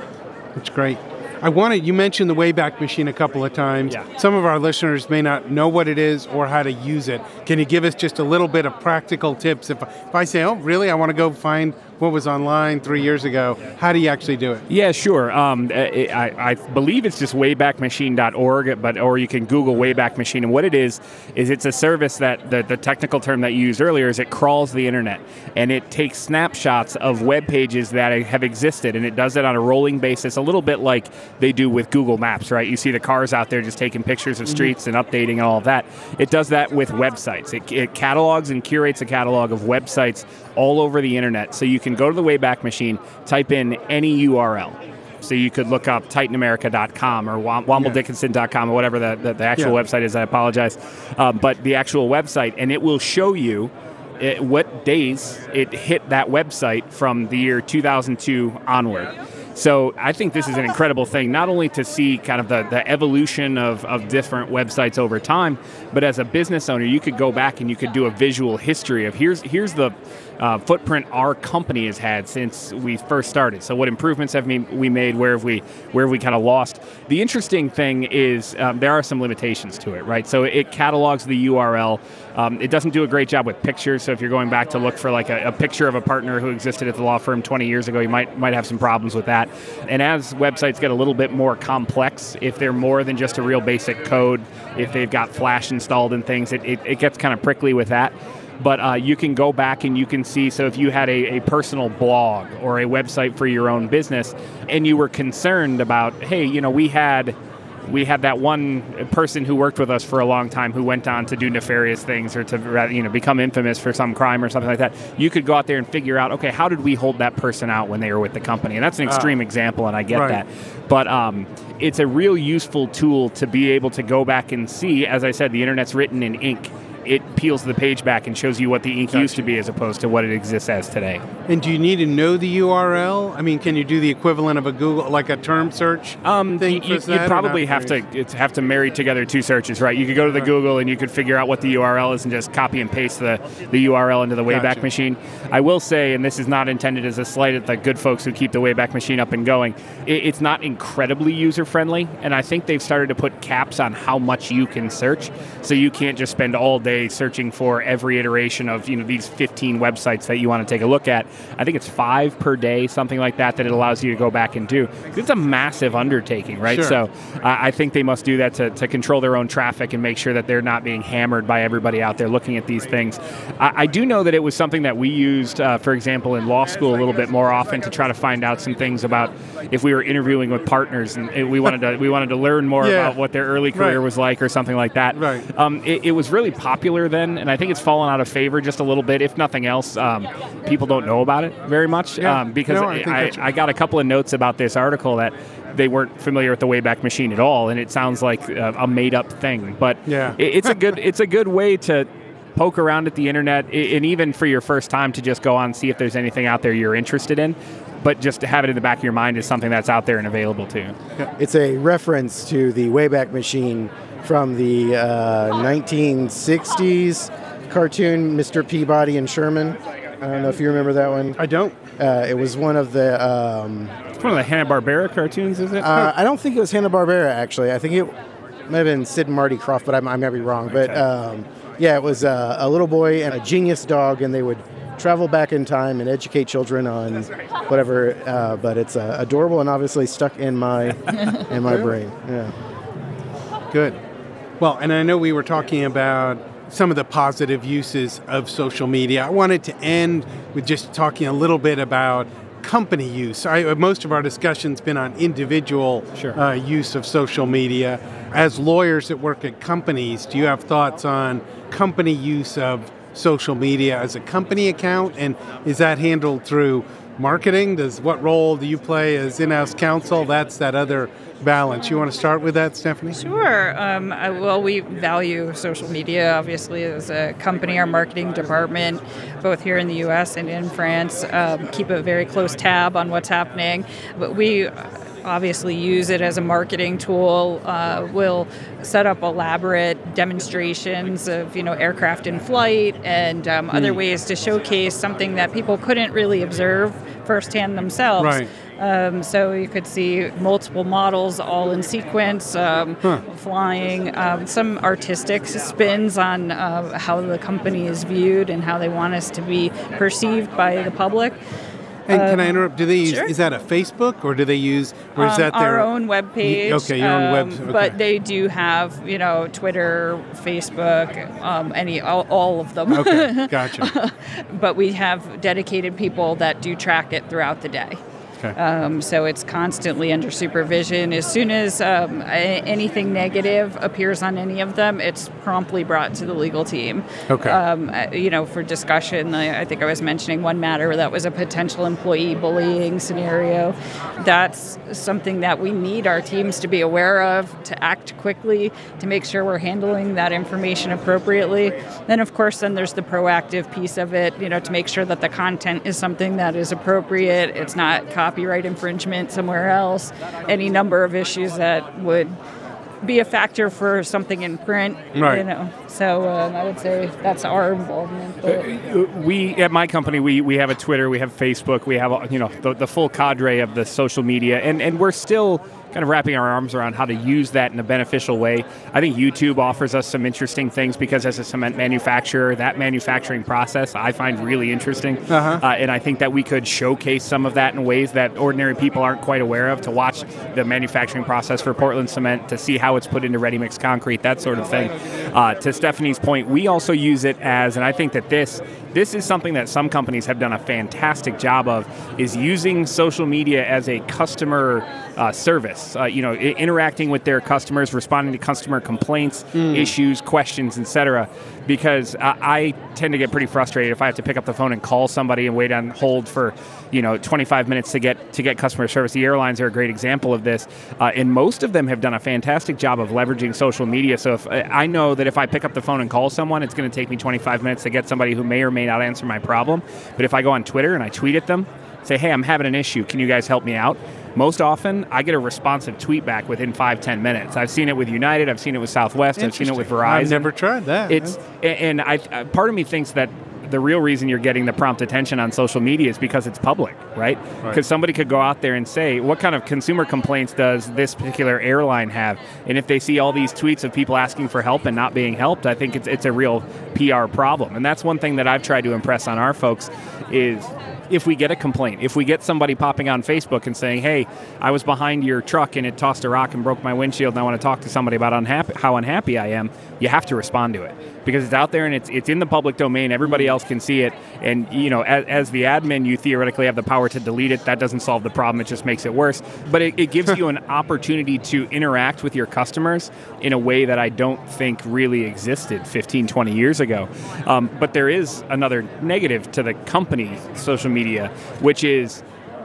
It's great. I wanted you mentioned the Wayback Machine a couple of times. Yeah. Some of our listeners may not know what it is or how to use it. Can you give us just a little bit of practical tips? If, if I say, "Oh, really? I want to go find what was online three years ago," how do you actually do it? Yeah, sure. Um, I, I, I believe it's just waybackmachine.org, but or you can Google Wayback Machine. And what it is is it's a service that the, the technical term that you used earlier is it crawls the internet and it takes snapshots of web pages that have existed, and it does it on a rolling basis, a little bit like they do with Google Maps, right? You see the cars out there just taking pictures of streets and updating and all of that. It does that with websites. It, it catalogs and curates a catalog of websites all over the internet, so you can go to the Wayback Machine, type in any URL. So you could look up TitanAmerica.com or Wom- WombleDickinson.com or whatever the, the, the actual Yeah. website is. I apologize, um, but the actual website, and it will show you it, what days it hit that website from the year 2002 onward. So I think this is an incredible thing, not only to see kind of the, the evolution of, of different websites over time, but as a business owner, you could go back and you could do a visual history of here's here's the uh, footprint our company has had since we first started. So what improvements have we made? Where have we where have we kind of lost? The interesting thing is um, there are some limitations to it, right? So it catalogs the URL. Um, it doesn't do a great job with pictures. So if you're going back to look for like a, a picture of a partner who existed at the law firm 20 years ago, you might might have some problems with that. And as websites get a little bit more complex, if they're more than just a real basic code, if they've got Flash installed and things, it, it, it gets kind of prickly with that but uh, you can go back and you can see. So if you had a, a personal blog or a website for your own business, and you were concerned about, hey, you know, we had we had that one person who worked with us for a long time who went on to do nefarious things or to you know become infamous for some crime or something like that. You could go out there and figure out, okay, how did we hold that person out when they were with the company? And that's an extreme example, and I get right. that. But um, it's a real useful tool to be able to go back and see. As I said, the internet's written in ink. It peels the page back and shows you what the ink used to be as opposed to what it exists as today. And do you need to know the URL? I mean, can you do the equivalent of a Google, like a term search Um, thing? you, would probably have to have to marry together two searches, right? You could go to the Google and you could figure out what the URL is and just copy and paste the, the URL into the Wayback Gotcha. Machine. I will say, and this is not intended as a slight at the good folks who keep the Wayback Machine up and going, it, it's not incredibly user friendly, and I think they've started to put caps on how much you can search, so you can't just spend all day searching for every iteration of you know these 15 websites that you want to take a look at. I think it's five per day, something like that, that it allows you to go back and do. It's a massive undertaking, right? Sure. So uh, I think they must do that to, to control their own traffic and make sure that they're not being hammered by everybody out there looking at these things. I, I do know that it was something that we used, uh, for example, in law school a little bit more often to try to find out some things about if we were interviewing with partners and we wanted to we wanted to learn more Yeah. about what their early career Right. was like or something like that. Right. Um, it, it was really popular then, and I think it's fallen out of favor just a little bit. If nothing else, um, people don't know about it very much Yeah. um, because No, I I, that's- I got a couple of notes about this article that they weren't familiar with the Wayback Machine at all, and it sounds like a, a made-up thing. But Yeah. it- it's a good it's a good way to poke around at the internet, and even for your first time to just go on and see if there's anything out there you're interested in. But just to have it in the back of your mind is something that's out there and available to you. It's a reference to the Wayback Machine from the uh, 1960s cartoon Mr. Peabody and Sherman. I don't know if you remember that one. I don't. Uh, it was one of the. Um, It's one of the Hanna Barbera cartoons, is it? uh, I don't think it was Hanna Barbera actually. I think it might have been Sid and Marty Krofft, but I, I might be wrong. But um, yeah, it was uh, a little boy and a genius dog, and they would travel back in time and educate children on whatever. Uh, but it's uh, adorable and obviously stuck in my in my brain. Yeah. Good. Well, and I know we were talking about some of the positive uses of social media. I wanted to end with just talking a little bit about company use. I, most of our discussion's been on individual Sure. uh, use of social media. As lawyers that work at companies, do you have thoughts on company use of social media as a company account? And is that handled through marketing? Does what role do you play as in-house counsel? That's that other balance. You want to start with that, Stephanie? Sure. Um, I, well, we value social media, obviously, as a company. Our marketing department, both here in the U.S. and in France, um, keep a very close tab on what's happening. But we obviously use it as a marketing tool. Uh, we'll set up elaborate demonstrations of you know aircraft in flight and um, mm. other ways to showcase something that people couldn't really observe firsthand themselves. Right. Um, so you could see multiple models all in sequence, um, huh. flying. Um, some artistic spins on uh, how the company is viewed and how they want us to be perceived by the public. And um, can I um, interrupt? Do they use? Sure. Is that a Facebook or do they use? Or is um, that their our own web page? Okay, your own web. Um, okay. But they do have you know Twitter, Facebook, um, any all, all, of them. Okay, gotcha. but we have dedicated people that do track it throughout the day. Okay. Um, so it's constantly under supervision. As soon as um, anything negative appears on any of them, it's promptly brought to the legal team. Okay. Um, uh, you know, for discussion. I, I, think I was mentioning one matter that was a potential employee bullying scenario. That's something that we need our teams to be aware of, to act quickly, to make sure we're handling that information appropriately. Then, of course, then there's the proactive piece of it. You know, to make sure that the content is something that is appropriate. It's not copy copyright infringement somewhere else, any number of issues that would be a factor for something in print. Right. You know, so um, I would say that's our involvement. Uh, we at my company we, we have a Twitter, we have Facebook, we have you know the, the full cadre of the social media, and and we're still kind of wrapping our arms around how to use that in a beneficial way. I think YouTube offers us some interesting things because as a cement manufacturer, that manufacturing process I find really interesting. Uh-huh. Uh, and I think that we could showcase some of that in ways that ordinary people aren't quite aware of to watch the manufacturing process for Portland cement, to see how it's put into ready mix concrete, that sort of thing. Uh, to Stephanie's point, we also use it as, and I think that this this is something that some companies have done a fantastic job of, is using social media as a customer uh, service. Uh, you know, I- interacting with their customers, responding to customer complaints, mm. issues, questions, etc. Because I-, I tend to get pretty frustrated if I have to pick up the phone and call somebody and wait on hold for, you know, 25 minutes to get to get customer service. The airlines are a great example of this, uh, and most of them have done a fantastic job of leveraging social media. So if I know that if I pick up the phone and call someone, it's going to take me 25 minutes to get somebody who may or may not answer my problem. But if I go on Twitter and I tweet at them, say, "Hey, I'm having an issue. Can you guys help me out?" most often I get a responsive tweet back within five ten minutes. I've seen it with United, I've seen it with Southwest, I've seen it with Verizon. I've never tried that. It's and I part of me thinks that the real reason you're getting the prompt attention on social media is because it's public, right? Because right. somebody could go out there and say, what kind of consumer complaints does this particular airline have? And if they see all these tweets of people asking for help and not being helped, I think it's, it's a real PR problem. And that's one thing that I've tried to impress on our folks is if we get a complaint, if we get somebody popping on Facebook and saying, "Hey, I was behind your truck and it tossed a rock and broke my windshield, and I want to talk to somebody about unhappy, how unhappy I am," you have to respond to it because it's out there and it's it's in the public domain. Everybody else can see it, and you know, as, as the admin, you theoretically have the power to delete it. That doesn't solve the problem; it just makes it worse. But it, it gives you an opportunity to interact with your customers in a way that I don't think really existed 15, 20 years ago. Um, but there is another negative to the company social media, which is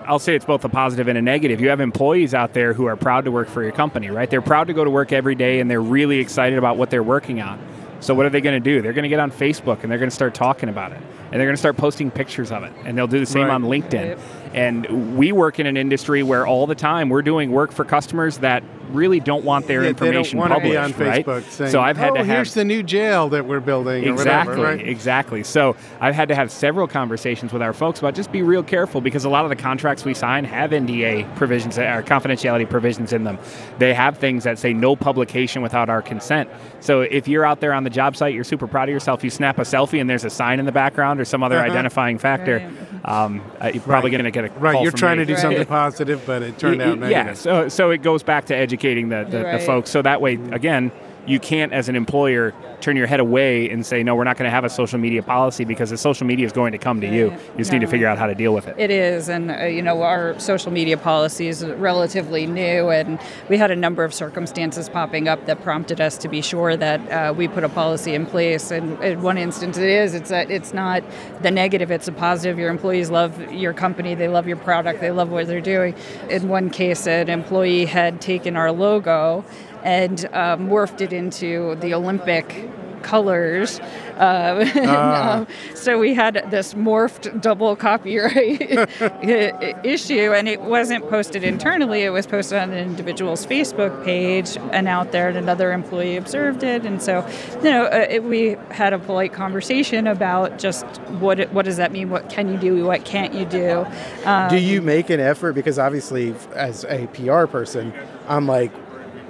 I'll say it's both a positive and a negative. You have employees out there who are proud to work for your company, right? They're proud to go to work every day and they're really excited about what they're working on. So what are they going to do? They're going to get on Facebook and they're going to start talking about it. And they're going to start posting pictures of it. And they'll do the same right. on LinkedIn. And we work in an industry where all the time we're doing work for customers that really don't want their yeah, information they don't published, on right? Facebook saying, so I've had oh, to have here's the new jail that we're building. Exactly, whatever, right? exactly. So I've had to have several conversations with our folks about just be real careful because a lot of the contracts we sign have NDA provisions or confidentiality provisions in them. They have things that say no publication without our consent. So if you're out there on the job site, you're super proud of yourself, you snap a selfie and there's a sign in the background or some other uh-huh. identifying factor, right. um, uh, you're probably right. going to get a right. You're trying me. to do something positive, but it turned out negative. Yeah. Uh, so so it goes back to educating the, the, the folks. So that way, again, you can't, as an employer, turn your head away and say, no, we're not going to have a social media policy because the social media is going to come to you. You just need to figure out how to deal with it. It is, and uh, you know our social media policy is relatively new, and we had a number of circumstances popping up that prompted us to be sure that uh, we put a policy in place. And in one instance, it is it's that it's not the negative; it's a positive. Your employees love your company, they love your product, they love what they're doing. In one case, an employee had taken our logo and um, morphed it into the Olympic colors. Uh, and, um, so we had this morphed double copyright issue, and it wasn't posted internally. It was posted on an individual's Facebook page and out there, and another employee observed it. And so, you know, uh, it, we had a polite conversation about just what it, what does that mean? What can you do? What can't you do? Um, Do you make an effort? Because obviously, as a PR person, I'm like,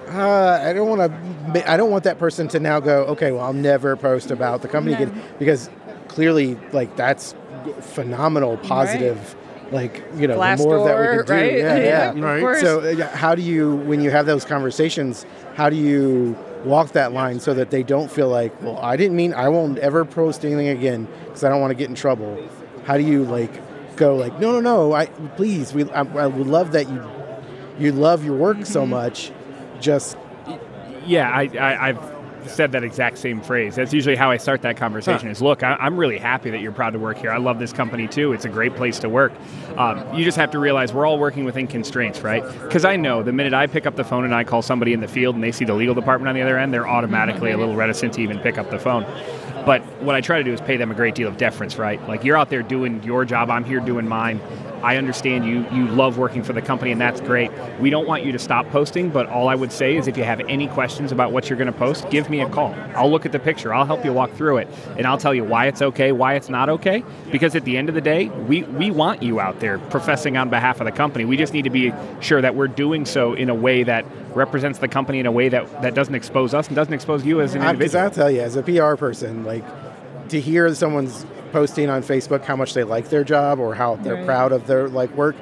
uh, I don't want to. I don't want that person to now go. Okay, well, I'll never post about the company again because clearly, like that's phenomenal, positive. Like you know, the more of that we Glassdoor, can do, right? yeah, yeah. Of Right. course. So, uh, how do you, when you have those conversations, how do you walk that line so that they don't feel like, well, I didn't mean I won't ever post anything again because I don't want to get in trouble. How do you like go like, no, no, no, I please, we, I, I would love that you, you love your work so Mm-hmm. much, just Yeah, I, I, I've said that exact same phrase. That's usually how I start that conversation. Is look, I, I'm really happy that you're proud to work here. I love this company too. It's a great place to work. Um, you just have to realize we're all working within constraints, right? Because I know the minute I pick up the phone and I call somebody in the field and they see the legal department on the other end, they're automatically a little reticent to even pick up the phone. But what I try to do is pay them a great deal of deference, right? Like you're out there doing your job, I'm here doing mine. I understand you you love working for the company and that's great. We don't want you to stop posting, but all I would say is if you have any questions about what you're going to post, give me a call. I'll look at the picture, I'll help you walk through it, and I'll tell you why it's okay, why it's not okay, because at the end of the day, we we want you out there professing on behalf of the company. We just need to be sure that we're doing so in a way that represents the company in a way that that doesn't expose us and doesn't expose you as an because individual. I'll tell you, as a PR person, like to hear someone's posting on Facebook how much they like their job or how they're Right. proud of their like work,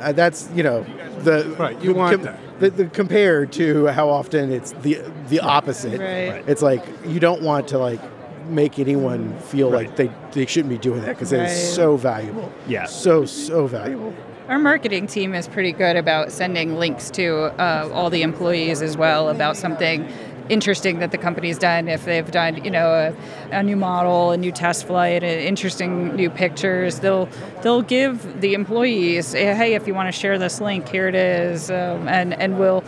uh, that's you know the Right, you want that. The, the compared to how often it's the the opposite. Right. Right. It's like you don't want to like make anyone feel like they, they shouldn't be doing that because it Right. is so valuable. Yeah. So so valuable. Our marketing team is pretty good about sending links to uh, all the employees as well about something interesting that the company's done. If they've done, you know, a, a new model, a new test flight, interesting new pictures, they'll they'll give the employees, hey, if you want to share this link, here it is, um, and and we'll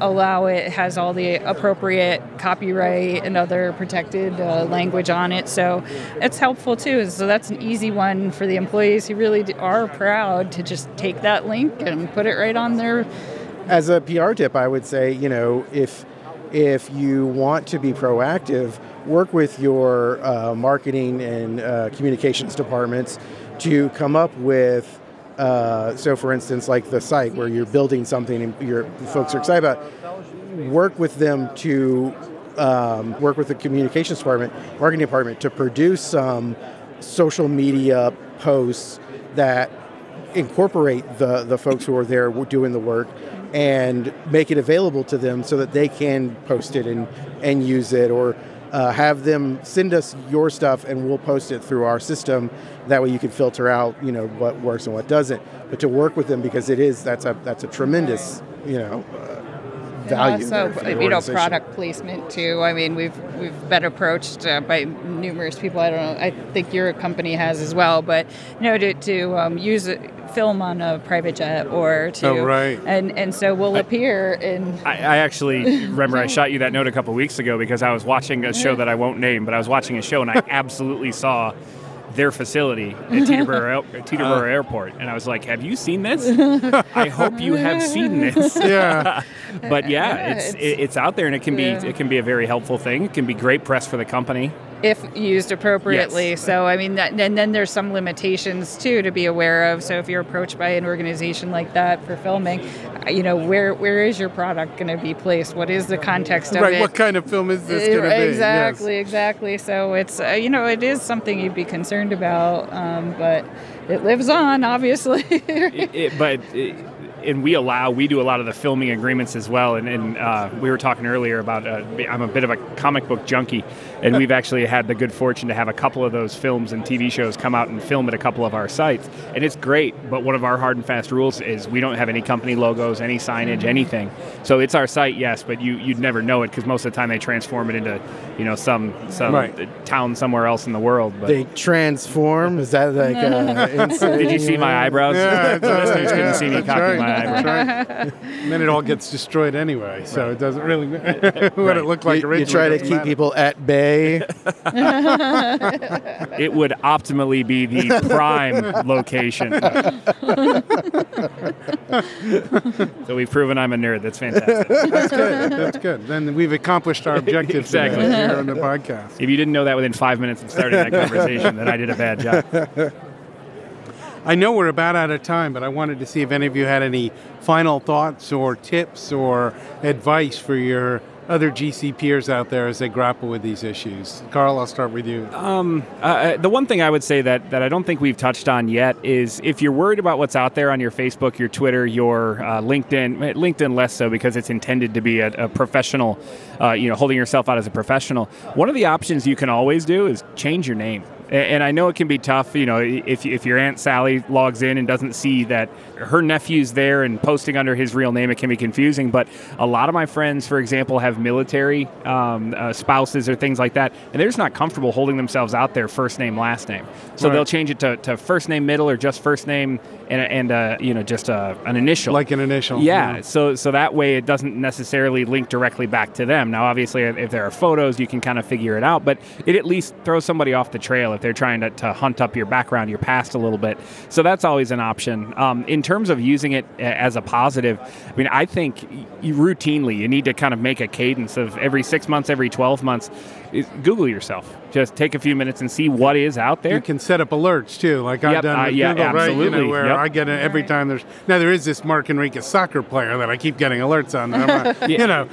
allow it has all the appropriate copyright and other protected uh, language on it so it's helpful too so that's an easy one for the employees who really are proud to just take that link and put it right on their as a PR tip, I would say, you know, if if you want to be proactive, work with your uh, marketing and uh, communications departments to come up with. Uh, so, for instance, like the site where you're building something and your folks are excited about, work with them to um, work with the communications department, marketing department to produce some social media posts that incorporate the, the folks who are there doing the work and make it available to them so that they can post it and, and use it or uh, have them send us your stuff and we'll post it through our system. That way you can filter out you know what works and what doesn't. But to work with them because it is that's a that's a tremendous you know uh, value also there for the you know product placement too i mean we've we've been approached uh, by numerous people. I don't know i think your company has as well but you know to, to um, use it film on a private jet or to Oh, right. and and so we'll appear in I, I actually remember I shot you that note a couple weeks ago because I was watching a show that I won't name, but I was watching a show and I absolutely saw their facility at Teterboro, Teterboro uh. Airport, and I was like, "Have you seen this? I hope you have seen this." Yeah. but yeah, Yeah, it's it's- it's out there and it can Yeah. be it can be a very helpful thing. It can be great press for the company. If used appropriately. Yes. So I mean, that, and then there's some limitations too to be aware of. So if you're approached by an organization like that for filming, uh, you know where where is your product going to be placed? What is the context of Right. it? Right. What kind of film is this going to be? Yes. Exactly, exactly. So it's uh, you know it is something you'd be concerned about, um, but it lives on, obviously. It- it- but it, and we allow we do a lot of the filming agreements as well. And, and uh, we were talking earlier about uh, I'm a bit of a comic book junkie, and we've actually had the good fortune to have a couple of those films and TV shows come out and film at a couple of our sites, and it's great. But one of our hard and fast rules is we don't have any company logos, any signage, anything. So it's our site, yes, but you you'd never know it because most of the time they transform it into you know some some Right. town somewhere else in the world. But They transform. Is that like? Uh, did you see my eyebrows? Yeah, the listeners couldn't see me cocking right. my eyebrows. That's right. And then it all gets destroyed anyway, so it doesn't really matter what it looked like you, originally. you try to keep matter. people at bay. It would optimally be the prime location. so we've proven I'm a nerd. That's fantastic. That's good. That's good. Then we've accomplished our objective Exactly. here on the podcast. If you didn't know that within five minutes of starting that conversation, then I did a bad job. I know we're about out of time, but I wanted to see if any of you had any final thoughts or tips or advice for your other GC peers out there as they grapple with these issues. Carl, I'll start with you. Uh, the one thing I would say that, that I don't think we've touched on yet is if you're worried about what's out there on your Facebook, your Twitter, your uh, LinkedIn, LinkedIn less so because it's intended to be a, a professional, uh, you know, holding yourself out as a professional. One of the options you can always do is change your name. And I know it can be tough, you know, if, if your Aunt Sally logs in and doesn't see that her nephew's there and posting under his real name, it can be confusing. But a lot of my friends, for example, have military um, uh, spouses or things like that, and they're just not comfortable holding themselves out there first name, last name. So Right. they'll change it to, to first name, middle, or just first name and, and uh, you know, just uh, an initial. Like an initial. Yeah, so so that way it doesn't necessarily link directly back to them. Now, obviously, if there are photos, you can kind of figure it out, but it at least throws somebody off the trail if they're trying to, to hunt up your background, your past a little bit. So that's always an option. Um, in terms of using it as a positive, I mean, I think you routinely you need to kind of make a cadence of every six months, every twelve months. Is Google yourself. Just take a few minutes and see what is out there. You can set up alerts too, like I've Yep, done uh, with yeah, Google, right? You know, where Yep. I get it every time there's now there is this Mark Enriquez soccer player that I keep getting alerts on. And I'm like, You know,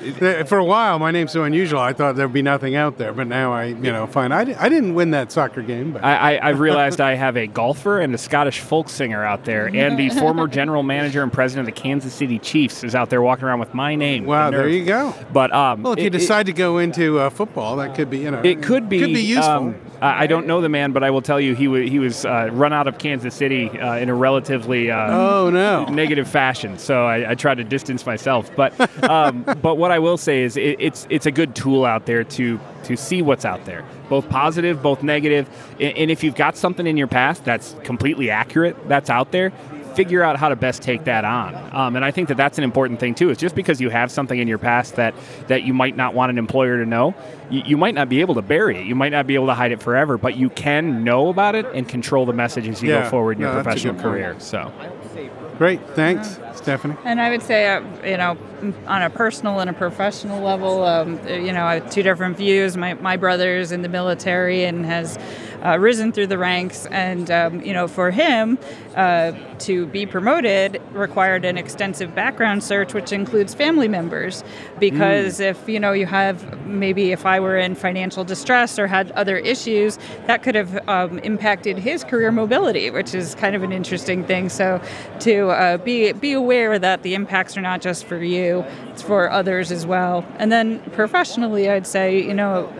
for a while my name's so unusual, I thought there'd be nothing out there, but now I, you know, find I, di- I didn't win that soccer game, but I, I, I realized I have a golfer and a Scottish folk singer out there, and the former general manager and president of the Kansas City Chiefs is out there walking around with my name. wow, The there you go. But um, Well, if you it- it- decide to go into uh, football, that could be, you know, it could be could be useful. um, I don't know the man, but I will tell you he was he was uh, run out of Kansas City uh, in a relatively uh, oh no, negative fashion. So I, I try to distance myself. But um, but what I will say is it, it's it's a good tool out there to to see what's out there, both positive, both negative. And if you've got something in your past that's completely accurate, that's out there. Figure out how to best take that on, um, and I think that that's an important thing too. Is just because you have something in your past that that you might not want an employer to know, you, you might not be able to bury it. You might not be able to hide it forever, but you can know about it and control the message as you Yeah. go forward in your No, that's professional good point. career. So. great, thanks, Stephanie. And I would say, uh, you know, on a personal and a professional level, um, you know, I have two different views. My, my brother's in the military and has uh, risen through the ranks. And, um, you know, for him uh, to be promoted required an extensive background search, which includes family members. Because if, you know, you have maybe if I were in financial distress or had other issues, that could have um, impacted his career mobility, which is kind of an interesting thing. So to uh, be, be aware that the impacts are not just for you, it's for others as well. And then professionally, I'd say, you know,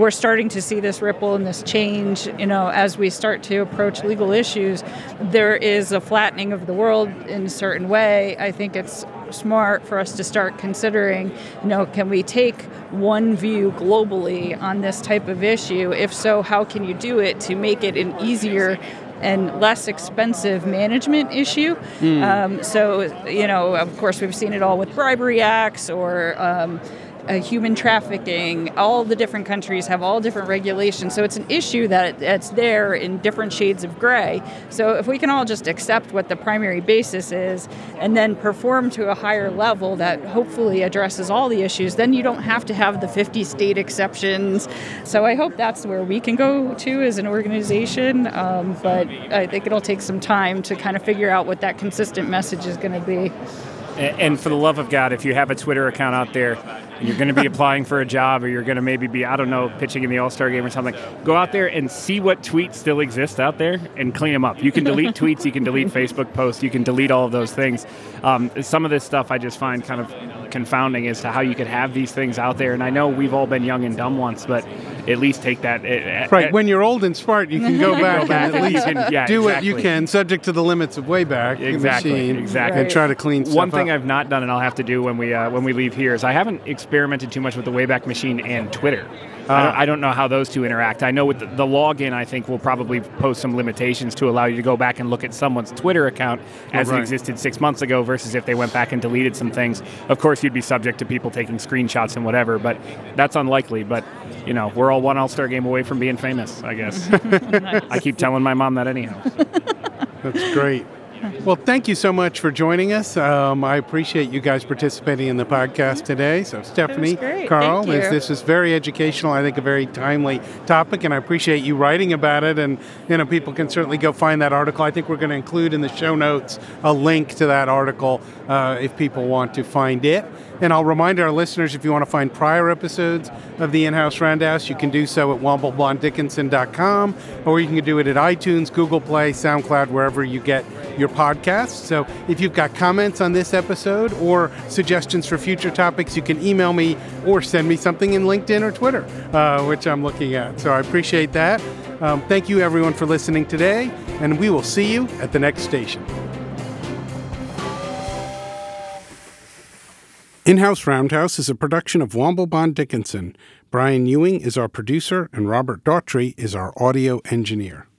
we're starting to see this ripple and this change, you know, as we start to approach legal issues. There is a flattening of the world in a certain way. I think it's smart for us to start considering, you know, can we take one view globally on this type of issue? If so, how can you do it to make it an easier and less expensive management issue. Um, so, you know, of course, we've seen it all with bribery acts or um, uh, human trafficking. All the different countries have all different regulations. So it's an issue that that's there in different shades of gray. So if we can all just accept what the primary basis is and then perform to a higher level that hopefully addresses all the issues, then you don't have to have the 50 state exceptions. So I hope that's where we can go to as an organization. Um, but I think it'll take some time to kind of figure out what that consistent message is going to be. And for the love of God, if you have a Twitter account out there, you're going to be applying for a job or you're going to maybe be, I don't know, pitching in the All Star game or something, go out there and see what tweets still exist out there and clean them up. You can delete tweets, you can delete Facebook posts, you can delete all of those things. Um, some of this stuff I just find kind of confounding as to how you could have these things out there. And I know we've all been young and dumb once, but at least take that. Uh, right. Uh, when you're old and smart, you can go back, back and at least can, yeah, do exactly. what you can, subject to the limits of Wayback exactly, Machine, exactly. and try to clean stuff One thing up. I've not done, and I'll have to do when we uh, when we leave here, is I haven't experimented too much with the Wayback Machine and Twitter. I, don't, ah. I, don't, know how those two interact. I know with the, the, login, I think will probably post some limitations to allow you to go back and look at someone's Twitter account as right. it existed six months ago versus if they went back and deleted some things. Of course, you'd be subject to people taking screenshots and whatever, but that's unlikely. But you know, we're all one All Star game away from being famous. I guess. I keep telling my mom that anyhow. That's great. Well, thank you so much for joining us. Um, I appreciate you guys participating in the podcast today. So, Stephanie, Carl, this, this is very educational. I think a very timely topic, and I appreciate you writing about it. And you know, people can certainly go find that article. I think we're going to include in the show notes a link to that article uh, if people want to find it. And I'll remind our listeners if you want to find prior episodes of the In-House Roundhouse, you can do so at womblebonddickinson.com, or you can do it at iTunes, Google Play, SoundCloud, wherever you get your podcasts. So if you've got comments on this episode or suggestions for future topics, you can email me or send me something in LinkedIn or Twitter, uh, which I'm looking at. So I appreciate that. Um, thank you, everyone, for listening today, and we will see you at the next station. In House Roundhouse is a production of Womble Bond Dickinson. Brian Ewing is our producer, and Robert Daughtry is our audio engineer.